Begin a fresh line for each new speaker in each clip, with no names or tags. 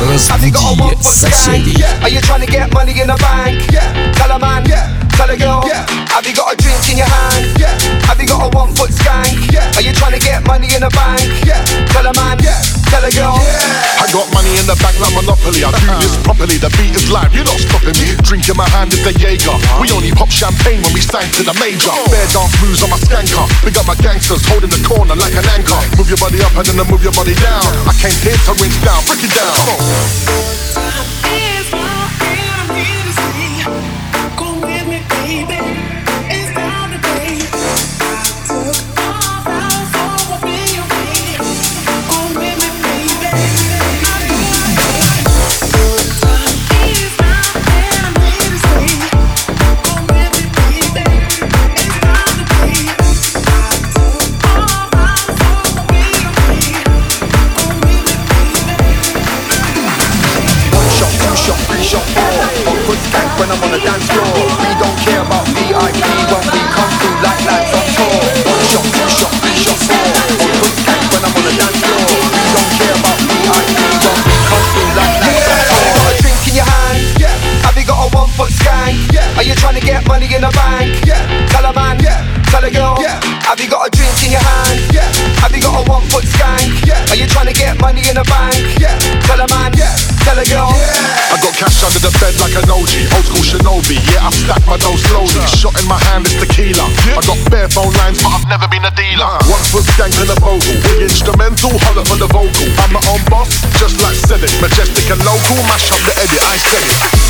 Have you got a Terrence VG, Saseli.
Are you trying to get money in the bank? Yeah. Tell a man, yeah. tell a girl. Yeah. Have you got a drink in your hand? Yeah. Have you got a one foot skank? Yeah. Are you trying to get money in the bank? Yeah. Tell a man, yeah. tell a girl. Yeah.
I got money in the bank like Monopoly. I do uh-huh. this properly. The beat is live. You're not stopping me. Drink in my hand is the Jaeger. We uh-huh. only pop champagne when we sign to the major. Oh. Bear dance moves on my skanker. Big up my gangsters holding the corner like an anchor. Move your body up and then move your body down. I came here to rinse down. Break it down. Come on. Never been a dealer. One foot skank and a vocal. Big instrumental, holler for the vocal. I'm my own boss, just like it. Majestic and local, mash up the edit. I said it.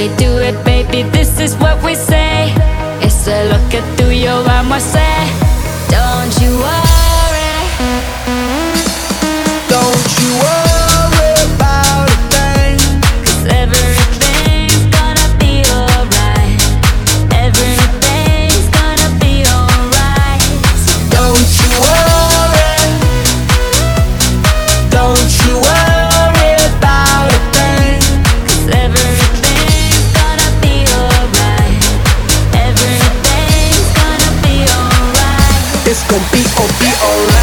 we do it, baby, this is what gon' be,
oh, be alright.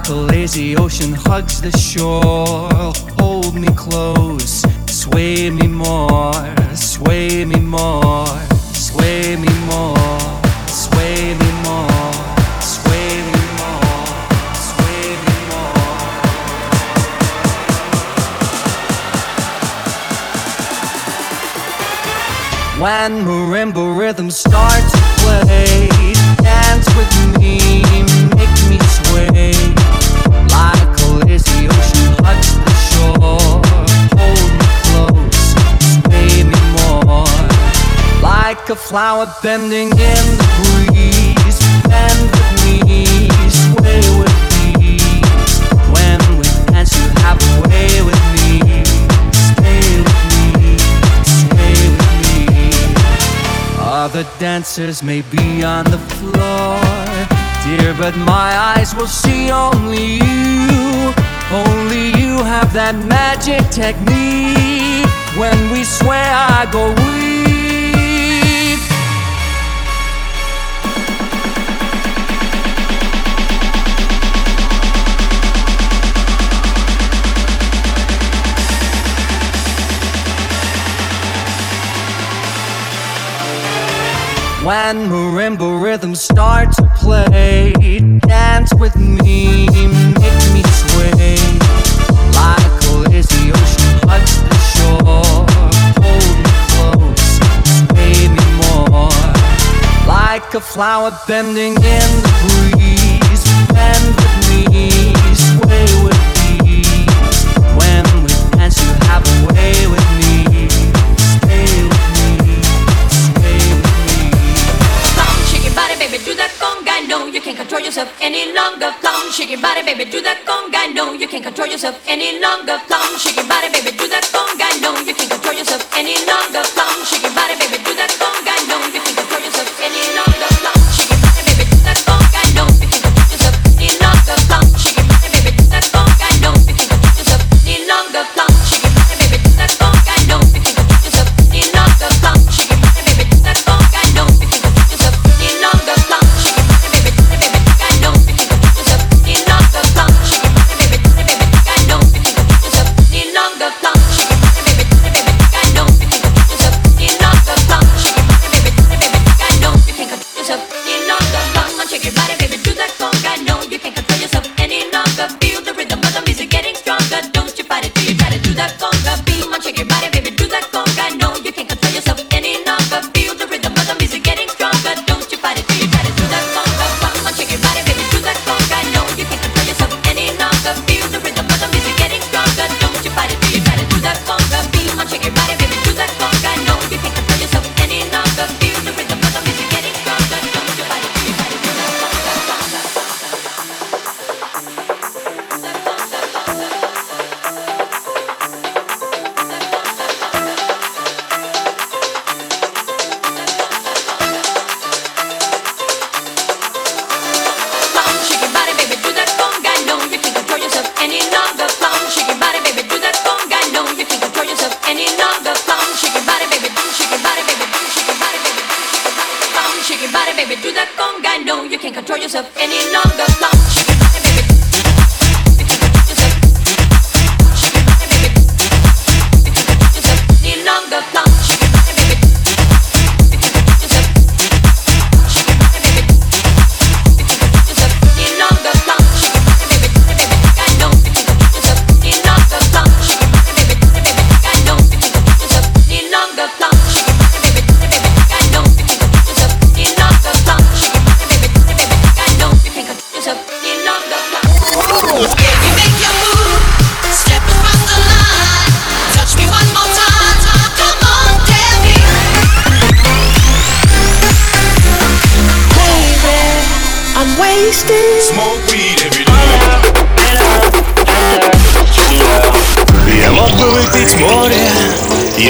cycle as the ocean hugs the shore. Hold me close, sway me more, sway me more, sway me more, sway me more, sway me more. When marimba rhythms start to play, dance with me, make me sway. flower bending in the breeze, bend with me, sway with me. When we dance, you have a way with me. Stay with me, stay with me. Other dancers may be on the floor, dear, but my eyes will see only you. Only you have that magic technique. When we sway, I go weak. When marimba rhythms start to play, dance with me, make me sway. Like a lazy ocean hugs the shore, hold me close, sway me more. Like a flower bending in the breeze, bend with me, sway with me.
of any longer. Shake your body, baby, do that conga. No, you can't control yourself any longer.